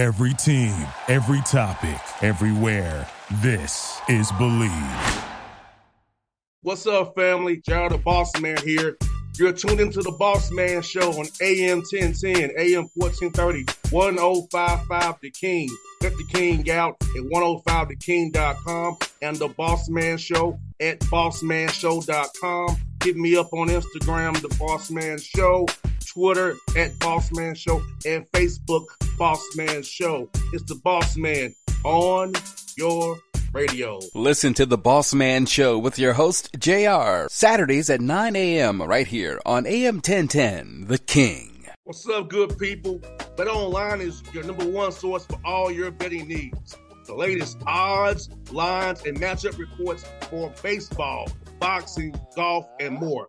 Every team, every topic, everywhere. This is Bleav. What's up, family? JR the Boss Man here. You're tuned into the Boss Man Show on AM 1010, AM 1430, 1055 The King. Check oh The King out at 105theking.com and the Boss Man Show at bossmanshow.com. Hit me up on Instagram, The Boss Man Show, Twitter at Boss Man Show, and Facebook, Boss Man Show. It's the Boss Man on your radio. Listen to the Boss Man Show with your host, JR, Saturdays at 9 a.m. right here on AM 1010, The King. What's up, good people? Bet Online is your number one source for all your betting needs. The latest odds, lines, and matchup reports for baseball, boxing, golf, and more.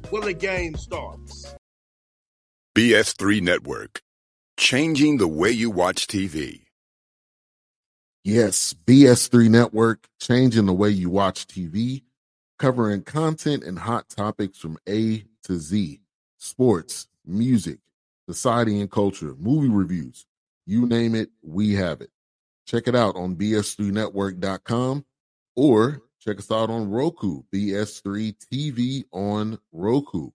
when the game starts. BS3 Network, changing the way you watch TV. Yes, BS3 Network, changing the way you watch TV, covering content and hot topics from A to Z sports, music, society and culture, movie reviews. You name it, we have it. Check it out on bs3network.com or check us out on Roku, BS3 TV on Roku,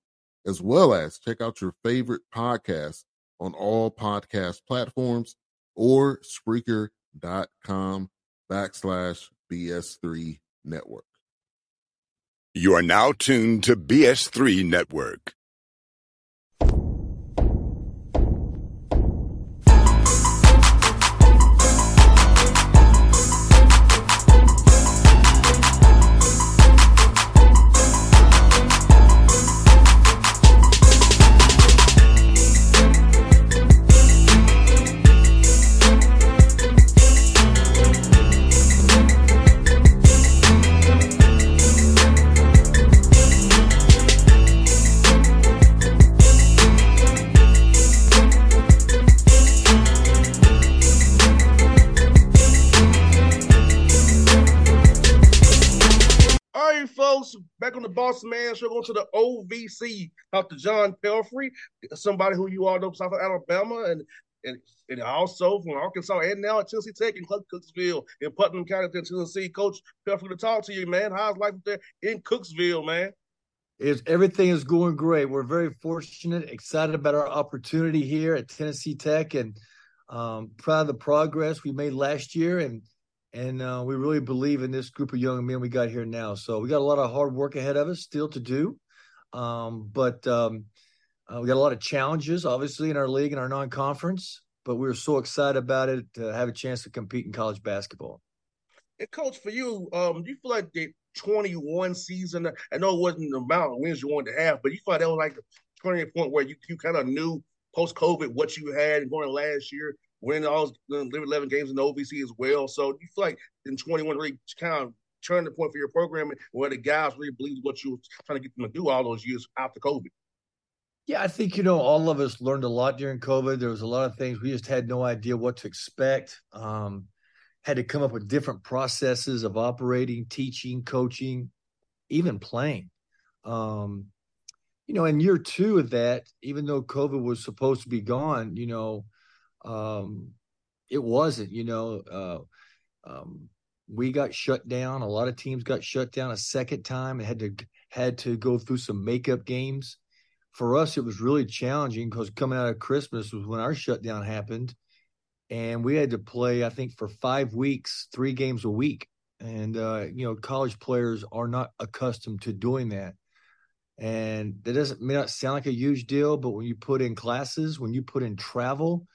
as well as check out your favorite podcast on all podcast platforms or Spreaker.com backslash BS3 Network. You are now tuned to BS3 Network. Folks, back on the Boss Man Show, going to the OVC. To John Pelphrey, somebody who you all know South Alabama, and and, and also from Arkansas, and now at Tennessee Tech in Cookeville in Putnam County, Tennessee. Coach Pelphrey, to talk to you, man. How's life there in Cookeville, man? is everything is going great. We're very fortunate, excited about our opportunity here at Tennessee Tech, and um, proud of the progress we made last year. And and uh, we really believe in this group of young men we got here now. So we got a lot of hard work ahead of us still to do, um, but um, uh, we got a lot of challenges, obviously, in our league and our non-conference. But we were so excited about it to have a chance to compete in college basketball. And coach, for you, um, do you feel like the 21 season? I know it wasn't the amount of wins you wanted to have, but you thought that was like the turning point where you, you kind of knew post COVID what you had going last year, winning all 11 games in the OVC as well. So you feel like in 21 really kind of turned the point for your programming where the guys really believed what you were trying to get them to do all those years after COVID? Yeah, I think you know all of us learned a lot during COVID. There was a lot of things we just had no idea what to expect. Um, had to come up with different processes of operating, teaching, coaching, even playing. Um, you know, in year two of that, even though COVID was supposed to be gone, you know, um, it wasn't. You know, uh, um, we got shut down. A lot of teams got shut down a second time and had to had to go through some makeup games. For us, it was really challenging because coming out of Christmas was when our shutdown happened, and we had to play. I think for five weeks, three games a week, and uh, you know, college players are not accustomed to doing that. And that doesn't may not sound like a huge deal, but when you put in classes, when you put in travel,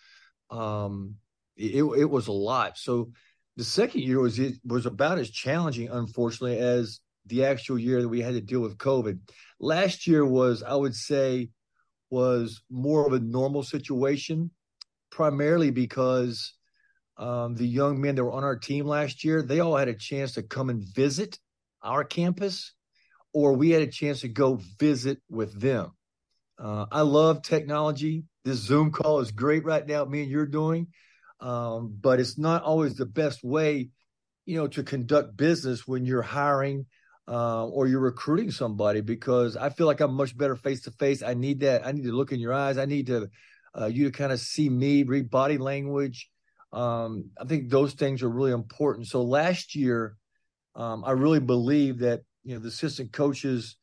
um, it, it was a lot. So the second year was it was about as challenging, unfortunately, as the actual year that we had to deal with COVID. Last year was, I would say, was more of a normal situation, primarily because um, the young men that were on our team last year, they all had a chance to come and visit our campus, or we had a chance to go visit with them. Uh, I love technology. This Zoom call is great right now, me and you're doing, um, but it's not always the best way, you know, to conduct business when you're hiring uh, or you're recruiting somebody because I feel like I'm much better face to face. I need that. I need to look in your eyes. I need to uh, you to kind of see me, read body language. Um, I think those things are really important. So last year, um, I really believe that you know the assistant coaches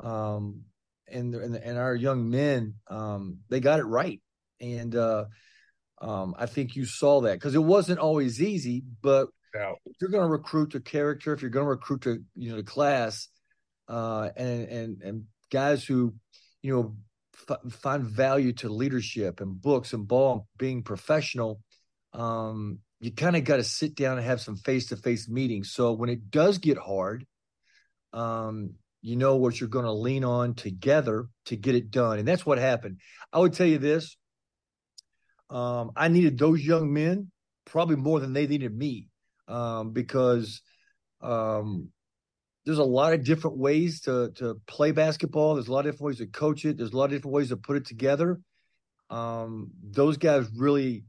um, and, the, and, the, and our young men um, they got it right, and uh, um, I think you saw that because it wasn't always easy. But if you're going to recruit to character, if you're going to recruit to you know the class, uh, and and and guys who you know f- find value to leadership and books and ball being professional um, you kind of got to sit down and have some face-to-face meetings so when it does get hard um, you know what you're going to lean on together to get it done and that's what happened i would tell you this um, i needed those young men probably more than they needed me um, because um, there's a lot of different ways to to play basketball. There's a lot of different ways to coach it. There's a lot of different ways to put it together. Um, those guys really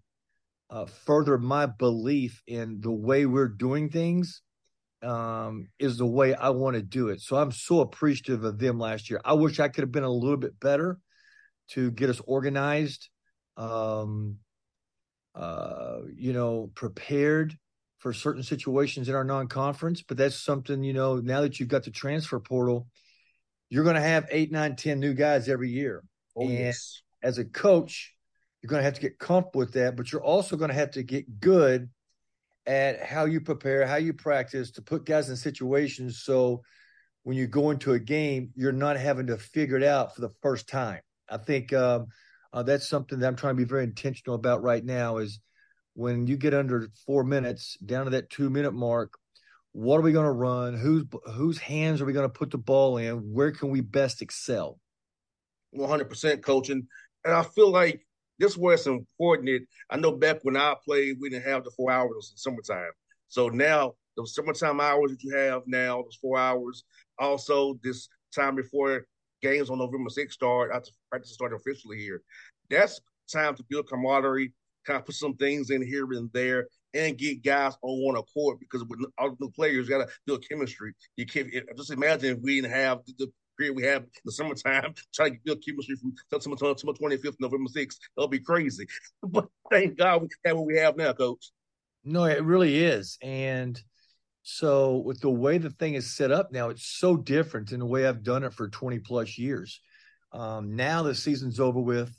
uh, further my belief in the way we're doing things um, is the way I want to do it. So I'm so appreciative of them last year. I wish I could have been a little bit better to get us organized, um, uh, you know, prepared for certain situations in our non-conference, but that's something you know. Now that you've got the transfer portal, you're going to have eight, nine, ten new guys every year. Oh, and yes. as a coach, you're going to have to get comfortable with that, but you're also going to have to get good at how you prepare, how you practice to put guys in situations so when you go into a game, you're not having to figure it out for the first time. I think um, uh, that's something that I'm trying to be very intentional about right now. Is when you get under four minutes down to that two minute mark, what are we going to run? Whose whose hands are we going to put the ball in? Where can we best excel? 100% coaching. And I feel like this is where it's important. I know back when I played, we didn't have the four hours in summertime. So now the summertime hours that you have now, those four hours, also this time before games on November 6th start, after practice start officially here, that's time to build camaraderie, kind of put some things in here and there and get guys on one accord because with all the new players got to build chemistry. You can't just imagine if we didn't have the period we have in the summertime trying to build chemistry from September 25th, November 6th. That'll be crazy. But thank God we have what we have now, coach. No, it really is. And so with the way the thing is set up now, it's so different than the way I've done it for 20 plus years. Um, now the season's over with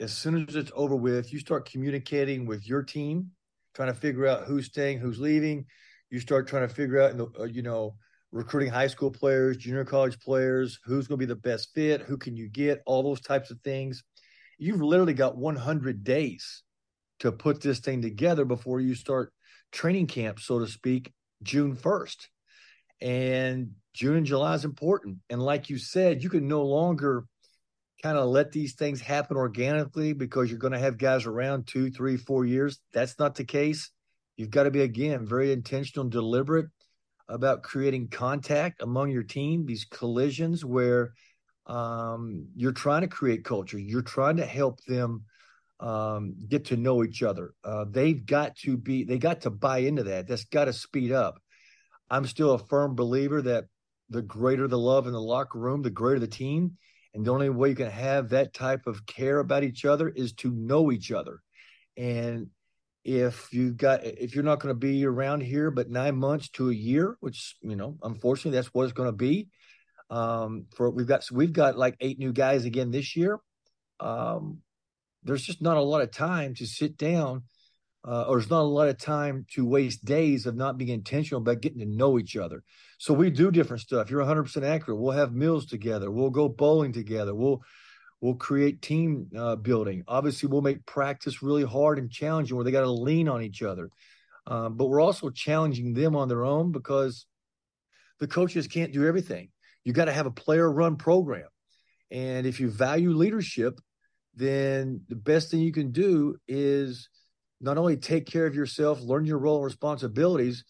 as soon as it's over with, you start communicating with your team, trying to figure out who's staying, who's leaving. You start trying to figure out, uh, you know, recruiting high school players, junior college players, who's going to be the best fit, who can you get, all those types of things. You've literally got 100 days to put this thing together before you start training camp, so to speak, June 1st. And June and July is important. And like you said, you can no longer kind of let these things happen organically because you're going to have guys around two, three, four years. That's not the case. You've got to be, again, very intentional and deliberate about creating contact among your team, these collisions where um, you're trying to create culture, you're trying to help them um, get to know each other. Uh, they've got to be, they got to buy into that. That's got to speed up. I'm still a firm believer that the greater the love in the locker room, the greater the team. And the only way you can have that type of care about each other is to know each other. And if you got if you're not going to be around here but nine months to a year, which you know, unfortunately that's what it's going to be. Um, for we've got so we've got like eight new guys again this year. Um, there's just not a lot of time to sit down uh, or there's not a lot of time to waste days of not being intentional about getting to know each other. So we do different stuff. You're 100% accurate. We'll have meals together. We'll go bowling together. We'll we'll create team uh, building. Obviously, we'll make practice really hard and challenging where they got to lean on each other. Um, but we're also challenging them on their own because the coaches can't do everything. You got to have a player run program. And if you value leadership, then the best thing you can do is not only take care of yourself, learn your role and responsibilities,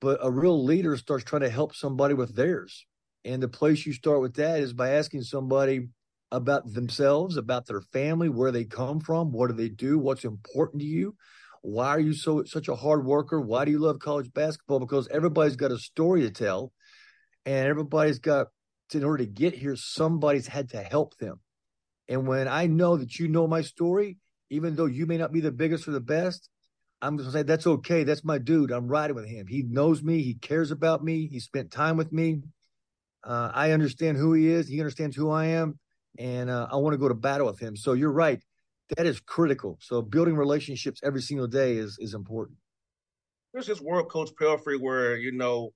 but a real leader starts trying to help somebody with theirs. And the place you start with that is by asking somebody about themselves, about their family, where they come from, what do they do, what's important to you, why are you so such a hard worker, why do you love college basketball? Because everybody's got a story to tell, and everybody's got in order to get here, somebody's had to help them. And when I know that you know my story, even though you may not be the biggest or the best, I'm just gonna say that's okay. That's my dude. I'm riding with him. He knows me. He cares about me. He spent time with me. Uh, I understand who he is. He understands who I am, and uh, I want to go to battle with him. So you're right. That is critical. So building relationships every single day is is important. There's this world, Coach Pelphrey, where you know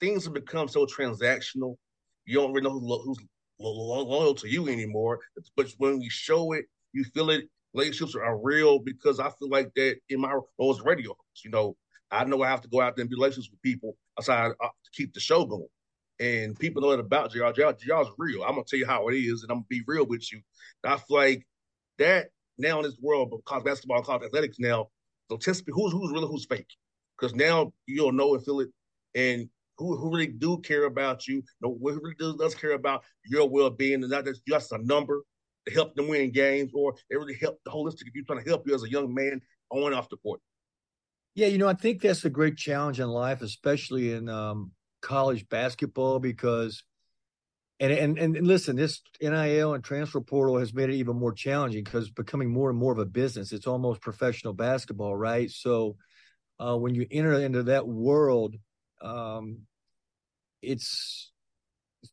things have become so transactional. You don't really know who, who's loyal to you anymore. But when we show it, you feel it. Relationships are real because I feel like that in my role as radio. You know, I know I have to go out there and be relationships with people outside to keep the show going. And people know that about. JR, JR's real. I'm gonna tell you how it is, and I'm gonna be real with you. I feel like that now in this world of college basketball, college athletics now. So test who's who's real, who's fake, because now you'll know and feel it, and who, who really do care about you, no, who really does, does care about your well being, and not just, just a number to help them win games, or it really help the holistic if you're trying to help you as a young man on and off the court. Yeah, you know, I think that's a great challenge in life, especially in um, college basketball, because and, and and listen, this NIL and transfer portal has made it even more challenging because becoming more and more of a business. It's almost professional basketball, right? So uh, when you enter into that world, um, it's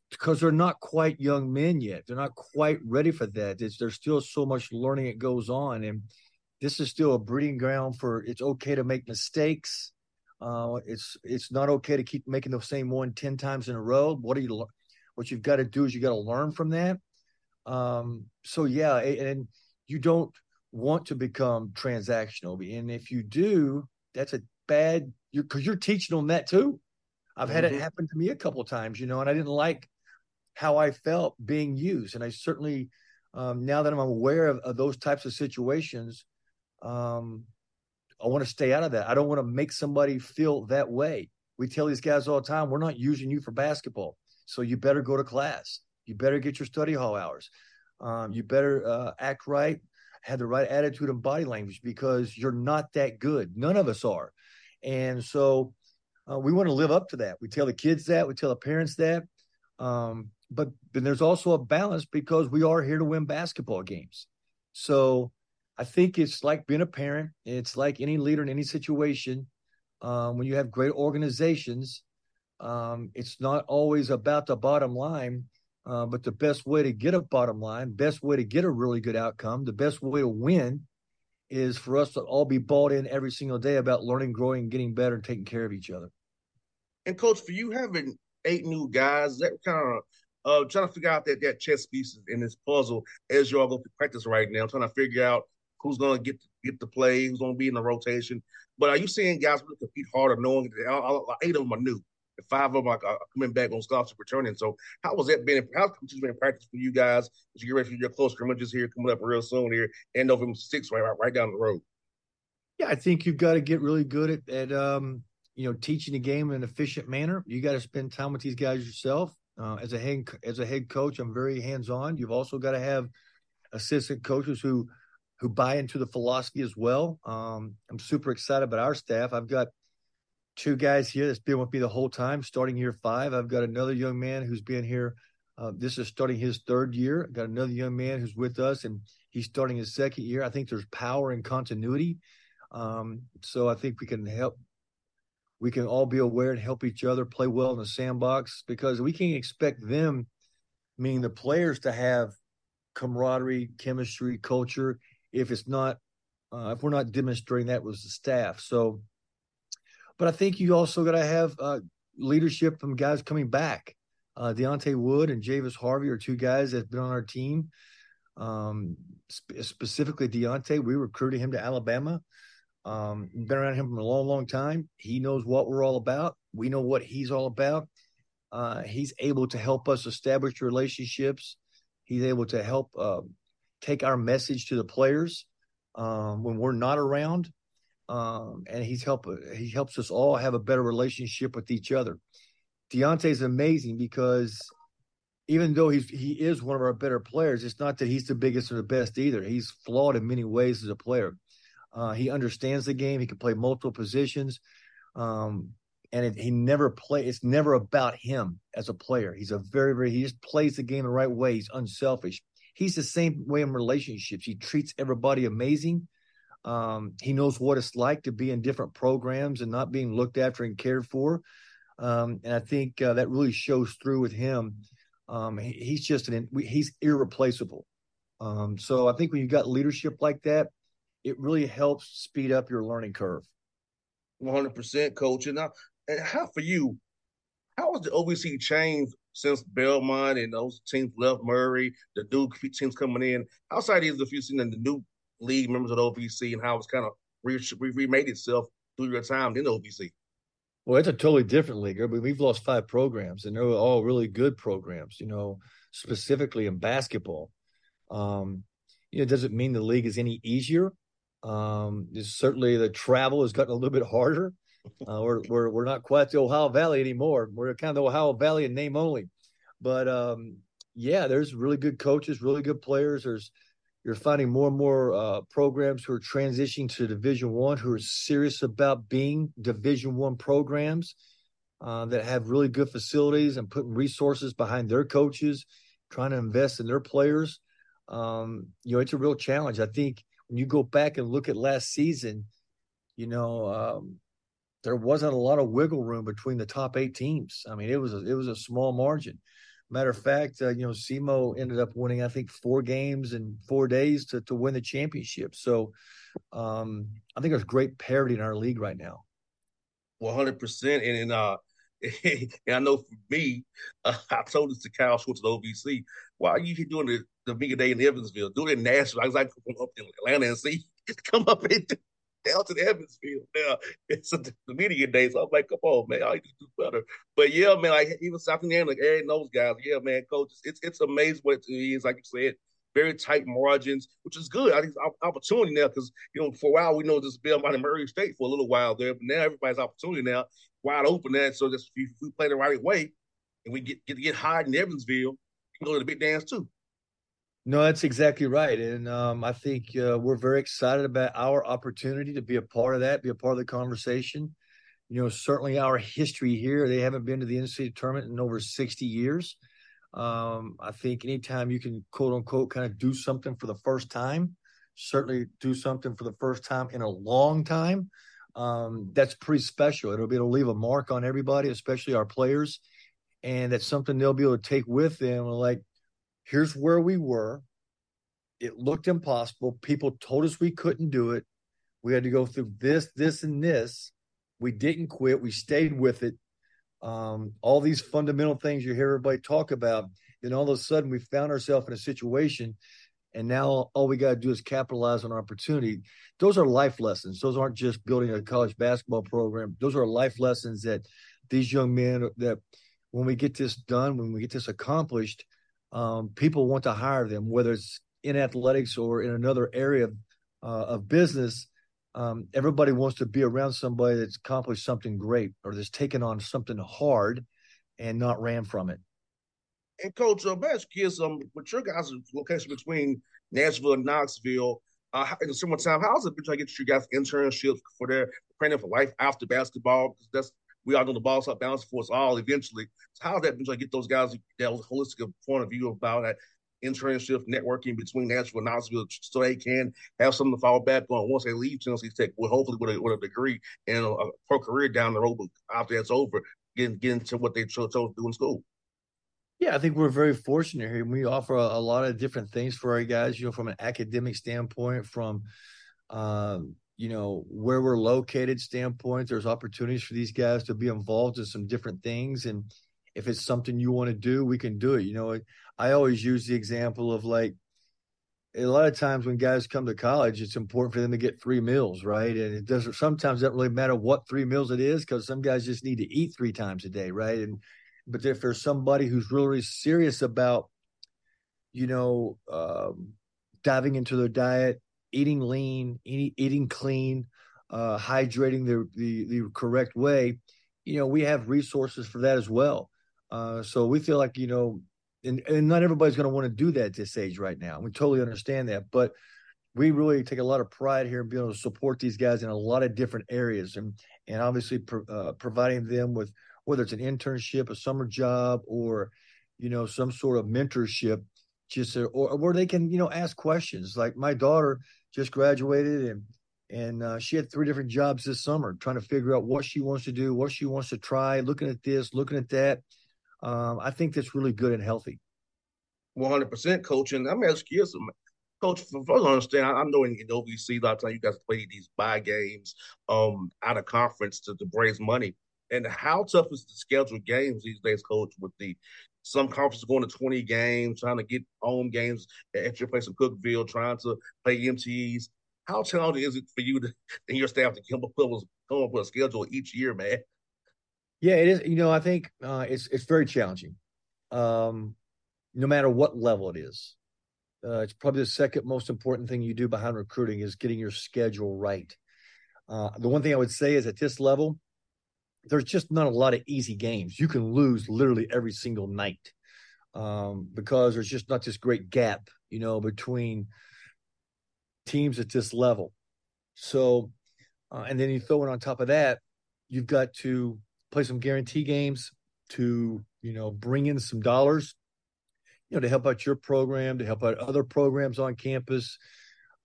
because they're not quite young men yet. They're not quite ready for that. It's, there's still so much learning that goes on, and this is still a breeding ground for. It's okay to make mistakes. Uh, it's it's not okay to keep making the same one ten times in a row. What are you? What you've got to do is you got to learn from that. Um, so yeah, and you don't want to become transactional, and if you do, that's a bad. You're because you're teaching them that too. I've had mm-hmm. it happen to me a couple times, you know, and I didn't like how I felt being used. And I certainly, um, now that I'm aware of, of, those types of situations, um, I want to stay out of that. I don't want to make somebody feel that way. We tell these guys all the time, we're not using you for basketball. So you better go to class. You better get your study hall hours. Um, you better uh, act right, have the right attitude and body language because you're not that good. None of us are. And so uh, we want to live up to that. We tell the kids that, we tell the parents that. Um, but then there's also a balance because we are here to win basketball games. So I think it's like being a parent. It's like any leader in any situation. Um, when you have great organizations, um, it's not always about the bottom line, uh, but the best way to get a bottom line, best way to get a really good outcome, the best way to win is for us to all be bought in every single day about learning, growing, getting better, and taking care of each other. And coach, for you having eight new guys, that kind of uh, trying to figure out that that chess pieces in this puzzle as y'all go to practice right now, trying to figure out who's going to get get the play, who's going to be in the rotation. But are you seeing guys really compete harder, knowing that all, all, eight of them are new, five of them are, are coming back on scholarship returning? So how was that been? How's it been practice for you guys as you get ready for your close scrimmages here coming up real soon here, and November right, right, right down the road? Yeah, I think you've got to get really good at, at um, you know, teaching the game in an efficient manner. You got to spend time with these guys yourself. Uh, as a head as a head coach, I'm very hands on. You've also got to have assistant coaches who who buy into the philosophy as well. Um, I'm super excited about our staff. I've got two guys here that's been with me the whole time, starting year five. I've got another young man who's been here. Uh, this is starting his third year. I've got another young man who's with us, and he's starting his second year. I think there's power and continuity. Um, so I think we can help we can all be aware and help each other play well in the sandbox because we can't expect them, meaning the players, to have camaraderie, chemistry, culture if it's not uh, if we're not demonstrating that with the staff. So, but I think you also got to have uh, leadership from guys coming back. Uh, Diante Wood and Javis Harvey are two guys that've been on our team. Um, sp- specifically, Diante, we recruited him to Alabama. Um, been around him for a long, long time. He knows what we're all about. We know what he's all about. Uh, he's able to help us establish relationships. He's able to help uh, take our message to the players. um, when we're not around, um, and he's help he helps us all have a better relationship with each other. Diante's amazing because even though he's he is one of our better players, it's not that he's the biggest or the best either. He's flawed in many ways as a player. Uh, he understands the game. He can play multiple positions, um, and it, he never play. It's never about him as a player. He's a very very. He just plays the game the right way. He's unselfish. He's the same way in relationships. He treats everybody amazing. Um, he knows what it's like to be in different programs and not being looked after and cared for. Um, and I think uh, that really shows through with him. Um, he, he's just an he's irreplaceable. Um, so I think when you've got leadership like that, it really helps speed up your learning curve. One hundred percent, coach. And now, and how for you? How has the OVC changed since Belmont and those teams left Murray, the Duke teams coming in? Outside these, if you've seen the new league members of the OVC and how it's kind of re- remade itself through your time in the OVC. Well, it's a totally different league. I mean, we've lost five programs, and they're all really good programs. You know, specifically in basketball. Um, you know, it doesn't mean the league is any easier. Um, certainly the travel has gotten a little bit harder. Uh, we're, we're we're not quite the Ohio Valley anymore. We're kind of the Ohio Valley in name only. But um, yeah, there's really good coaches, really good players. There's you're finding more and more uh, programs who are transitioning to Division One, who are serious about being Division One programs uh, that have really good facilities and putting resources behind their coaches, trying to invest in their players. Um, you know, it's a real challenge. I think when you go back and look at last season, you know, um, there wasn't a lot of wiggle room between the top eight teams. I mean, it was a, it was a small margin. Matter of fact, uh, you know, SEMO ended up winning, I think, four games in four days to, to win the championship. So um, I think there's great parity in our league right now. 100%. And, and, uh, and I know for me, uh, I told this to Kyle Schwartz at OVC. Why are you doing the, the Mega Day in Evansville? Do it in Nashville. I was like, come up in Atlanta and see, come up and down to the Evansville now. It's a, the media day, so I'm like, come on, man, I need to do better. But yeah, man, like even South Indiana, like Eric knows guys. Yeah, man, coach, it's it's amazing what it is. Like you said, very tight margins, which is good. I think opportunity now because you know for a while we know this Belmont and Murray State for a little while there, but now everybody's opportunity now wide open. That so just if we play the right way and we get get get high in Evansville, we can go to the big dance too. No, that's exactly right, and um, I think uh, we're very excited about our opportunity to be a part of that, be a part of the conversation. You know, certainly our history here; they haven't been to the NCAA tournament in over sixty years. Um, I think anytime you can quote unquote kind of do something for the first time, certainly do something for the first time in a long time, um, that's pretty special. It'll be able to leave a mark on everybody, especially our players, and that's something they'll be able to take with them. Like here's where we were. It looked impossible. People told us we couldn't do it. We had to go through this, this, and this. We didn't quit. We stayed with it. Um, all these fundamental things you hear everybody talk about. Then all of a sudden, we found ourselves in a situation, and now all we got to do is capitalize on opportunity. Those are life lessons. Those aren't just building a college basketball program. Those are life lessons that these young men that when we get this done, when we get this accomplished, um, people want to hire them, whether it's in athletics or in another area of, uh, of business. Um, everybody wants to be around somebody that's accomplished something great or that's taken on something hard and not ran from it. And coach, uh, best kids, um, with your guys' location between Nashville and Knoxville, uh, in the summertime, how's it been trying to get you guys internships for their training for life after basketball? That's we are know the ball's up balance for us all eventually. So how's that to get those guys that holistic point of view about that internship networking between Nashville and Knoxville so they can have something to fall back on once they leave Tennessee Tech, well, hopefully with a, with a degree and a, a pro career down the road, but after that's over, getting, getting to what they chose to do in school. Yeah, I think we're very fortunate here. We offer a, a, lot of different things for our guys, you know, from an academic standpoint, from um, you know where we're located standpoint there's opportunities for these guys to be involved in some different things and if it's something you want to do we can do it you know i always use the example of like a lot of times when guys come to college it's important for them to get three meals right? And it doesn't sometimes it doesn't really matter what three meals it is because some guys just need to eat three times a day right? And but if there's somebody who's really serious about you know um, diving into their diet eating lean, eating, eating clean, uh, hydrating the, the the correct way, you know, we have resources for that as well. Uh, so we feel like you know, and, and not everybody's going to want to do that at this age right now. We totally understand that, but we really take a lot of pride here in being able to support these guys in a lot of different areas, and and obviously pro, uh, providing them with whether it's an internship, a summer job, or you know some sort of mentorship, just or where they can you know ask questions. Like my daughter just graduated and and uh, she had three different jobs this summer trying to figure out what she wants to do what she wants to try looking at this looking at that. Um, i think that's really good and healthy. 100% coaching i'm asking you some coach for folks to understand I, I know in, in ovc a lot of times you guys play these buy games um out of conference to, to raise money. And how tough is the schedule games these days coach with the some conferences going to 20 games trying to get home games at your place in cookeville trying to play mtes how challenging is it for you to, and your staff to come up with come up with a schedule each year, man? Yeah, it is. You know, I think uh, it's it's very challenging, um, no matter what level it is. Uh, it's probably the second most important thing you do behind recruiting is getting your schedule right. Uh, the one thing I would say is at this level, there's just not a lot of easy games. You can lose literally every single night um, because there's just not this great gap, you know, between teams at this level. So, uh, and then you throw it on top of that, you've got to play some guarantee games to, you know, bring in some dollars, you know, to help out your program, to help out other programs on campus.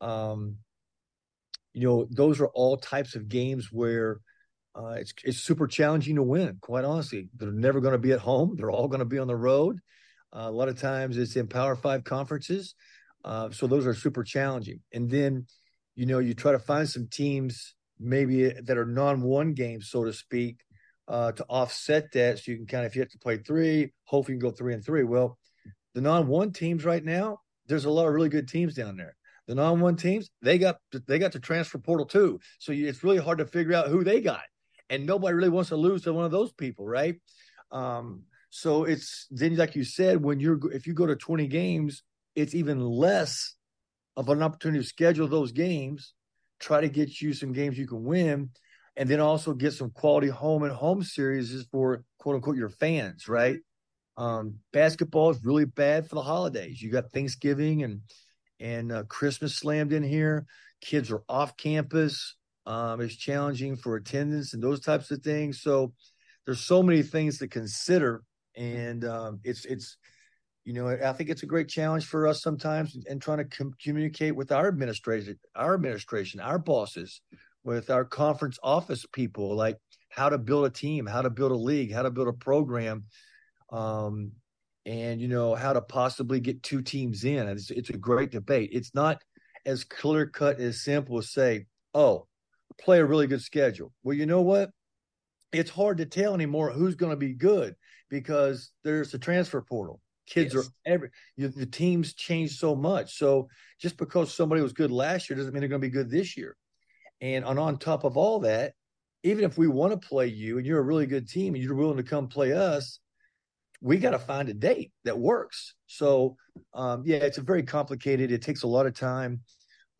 Um, you know, those are all types of games where uh, it's it's super challenging to win. Quite honestly, they're never going to be at home. They're all going to be on the road. Uh, a lot of times, it's in Power Five conferences. Uh, so those are super challenging. And then, you know, you try to find some teams maybe that are non-one games, so to speak, uh, to offset that. So you can kind of, if you have to play three, hopefully you can go three and three. Well, the non-one teams right now, there's a lot of really good teams down there. The non-one teams, they got they got the transfer portal too. So it's really hard to figure out who they got, and nobody really wants to lose to one of those people, right? Um, so it's then, like you said, when you're if you go to 20 games, it's even less of an opportunity to schedule those games, try to get you some games you can win, and then also get some quality home and home series for quote unquote your fans, right? Um, basketball is really bad for the holidays. You got Thanksgiving and and uh, Christmas slammed in here. Kids are off campus. Um, it's challenging for attendance and those types of things. So there's so many things to consider, and um, it's it's you know, I think it's a great challenge for us sometimes and trying to com- communicate with our administration, our administration, our bosses, with our conference office people, like how to build a team, how to build a league, how to build a program, um, and you know how to possibly get two teams in. It's, it's a great debate. It's not as clear cut as simple as say, "Oh, play a really good schedule." Well, you know what? It's hard to tell anymore who's going to be good because there's a transfer portal Kids yes. are every you, the teams change so much. So just because somebody was good last year doesn't mean they're going to be good this year. And on, on top of all that, even if we want to play you and you're a really good team and you're willing to come play us, we got to find a date that works. So um, yeah, it's a very complicated. It takes a lot of time,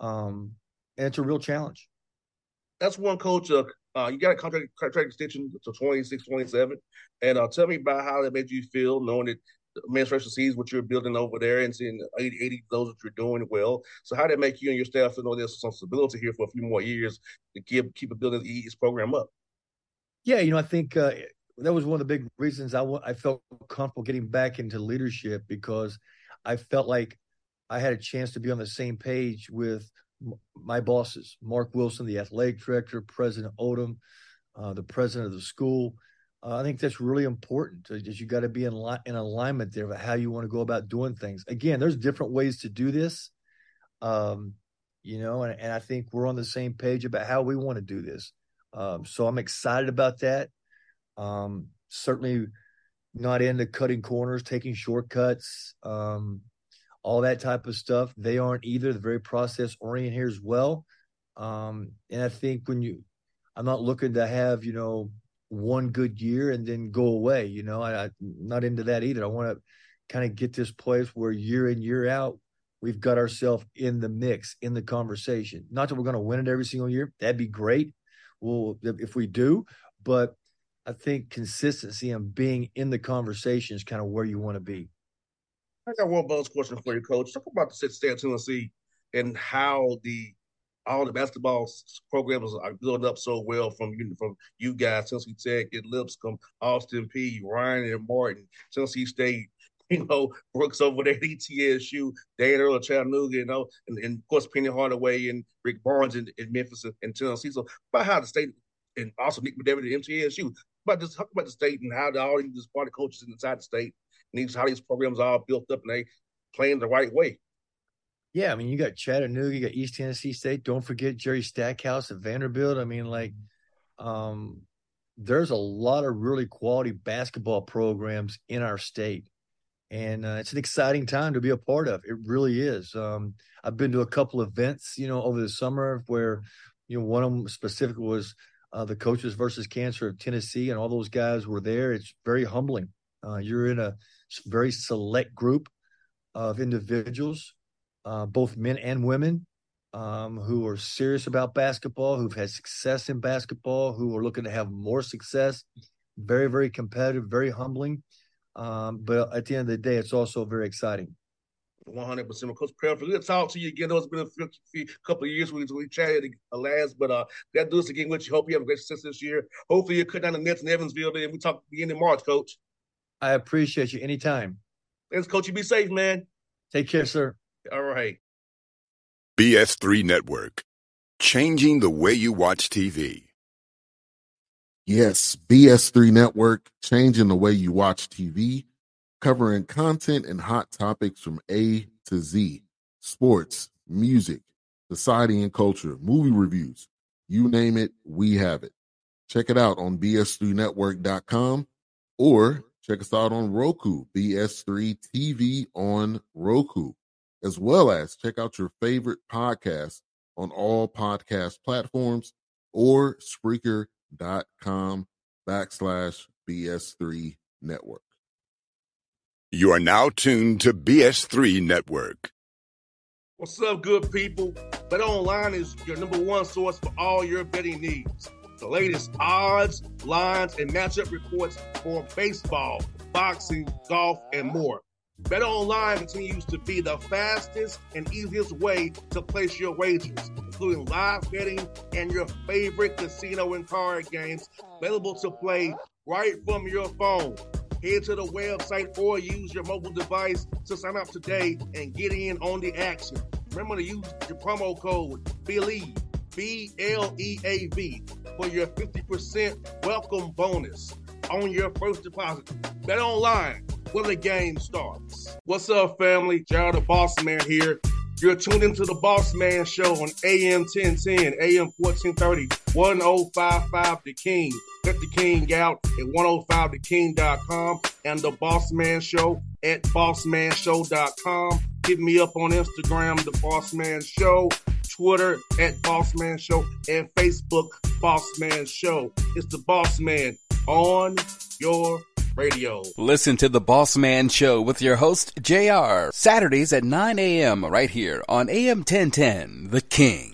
um, and it's a real challenge. That's one coach. Uh, uh, you got a contract contract extension to 26, 27. and uh, tell me about how that made you feel, knowing that the administration sees what you're building over there and seeing 80, 80 those that you're doing well. So how did it make you and your staff feel know there's some stability here for a few more years to keep keep building the EES program up? Yeah, you know, I think uh, that was one of the big reasons I, w- I felt comfortable getting back into leadership because I felt like I had a chance to be on the same page with my bosses, Mark Wilson, the athletic director, President Oldham, uh, the president of the school. Uh, I think that's really important. Is you got to be in li- in alignment there about how you want to go about doing things. Again, there's different ways to do this, um, you know, and, and I think we're on the same page about how we want to do this. Um, so I'm excited about that. Um, certainly not into cutting corners, taking shortcuts, um, all that type of stuff. They aren't either. They're very process oriented here as well. Um, and I think when you, I'm not looking to have you know one good year and then go away. You know, I, am not into that either. I want to kind of get this place where year in year out we've got ourselves in the mix, in the conversation. Not that we're going to win it every single year. That'd be great. Well, if we do, but I think consistency and being in the conversation is kind of where you want to be. I got one bonus question for you, Coach. Talk about the state of Tennessee and how the all the basketball programs are built up so well from you from you guys, Tennessee Tech, at Lipscomb, Austin Peay, Ryan and Martin, Tennessee State, you know, Brooks over there at ETSU, Dan Earl, Chattanooga, you know, and, and, of course Penny Hardaway and Rick Barnes in, in Memphis and, and, Tennessee. So about how the state and also Nick McDevitt at MTSU, about just talk about the state and how the, all these party coaches inside the state these, how these programs are all built up and they playing the right way. Yeah, I mean, you got Chattanooga, you got East Tennessee State. Don't forget Jerry Stackhouse at Vanderbilt. I mean, like, um, there's a lot of really quality basketball programs in our state, and uh, it's an exciting time to be a part of. It really is. Um, I've been to a couple events, you know, over the summer where, you know, one of them specifically was uh, the coaches versus cancer of Tennessee, and all those guys were there. It's very humbling. Uh, you're in a very select group of individuals uh, both men and women um, who are serious about basketball, who've had success in basketball, who are looking to have more success. Very, very competitive, very humbling. Um, but at the end of the day, it's also very exciting. 100%. Coach Perry, good to talk to you again. It's been a few, few, couple of years we, we chatted last, but uh, that do us again with you. Hope you have a great success this year. Hopefully, you're cutting down the nets in Evansville, and we talk again in March, Coach. I appreciate you anytime. Thanks, Coach. You be safe, man. Take care, sir. All right. BS3 Network, changing the way you watch TV. Yes, BS3 Network, changing the way you watch TV, covering content and hot topics from A to Z sports, music, society and culture, movie reviews. You name it, we have it. Check it out on bs3network.com or check us out on Roku, BS3 TV on Roku as well as check out your favorite podcast on all podcast platforms or Spreaker.com backslash BS3 Network. You are now tuned to BS3 Network. What's up, good people? Bet Online is your number one source for all your betting needs. The latest odds, lines, and matchup reports for baseball, boxing, golf, and more. BetOnline continues to be the fastest and easiest way to place your wagers, including live betting and your favorite casino and card games available to play right from your phone. Head to the website or use your mobile device to sign up today and get in on the action. Remember to use your promo code BLEAV, B L E A V, for your 50% welcome bonus on your first deposit. Bet online where the game starts. What's up, family? JR the Boss Man here. You're tuned into the Boss Man Show on AM 1010, AM 1430, 1055 The King. Let the King out at 105theking.com and the Boss Man Show at bossmanshow.com. Hit me up on Instagram, The Boss Man Show, Twitter at Boss Man Show, and Facebook, Boss Man Show. It's the Boss Man on your radio. Listen to the Boss Man Show with your host, JR, Saturdays at 9 a.m. right here on AM 1010, The King.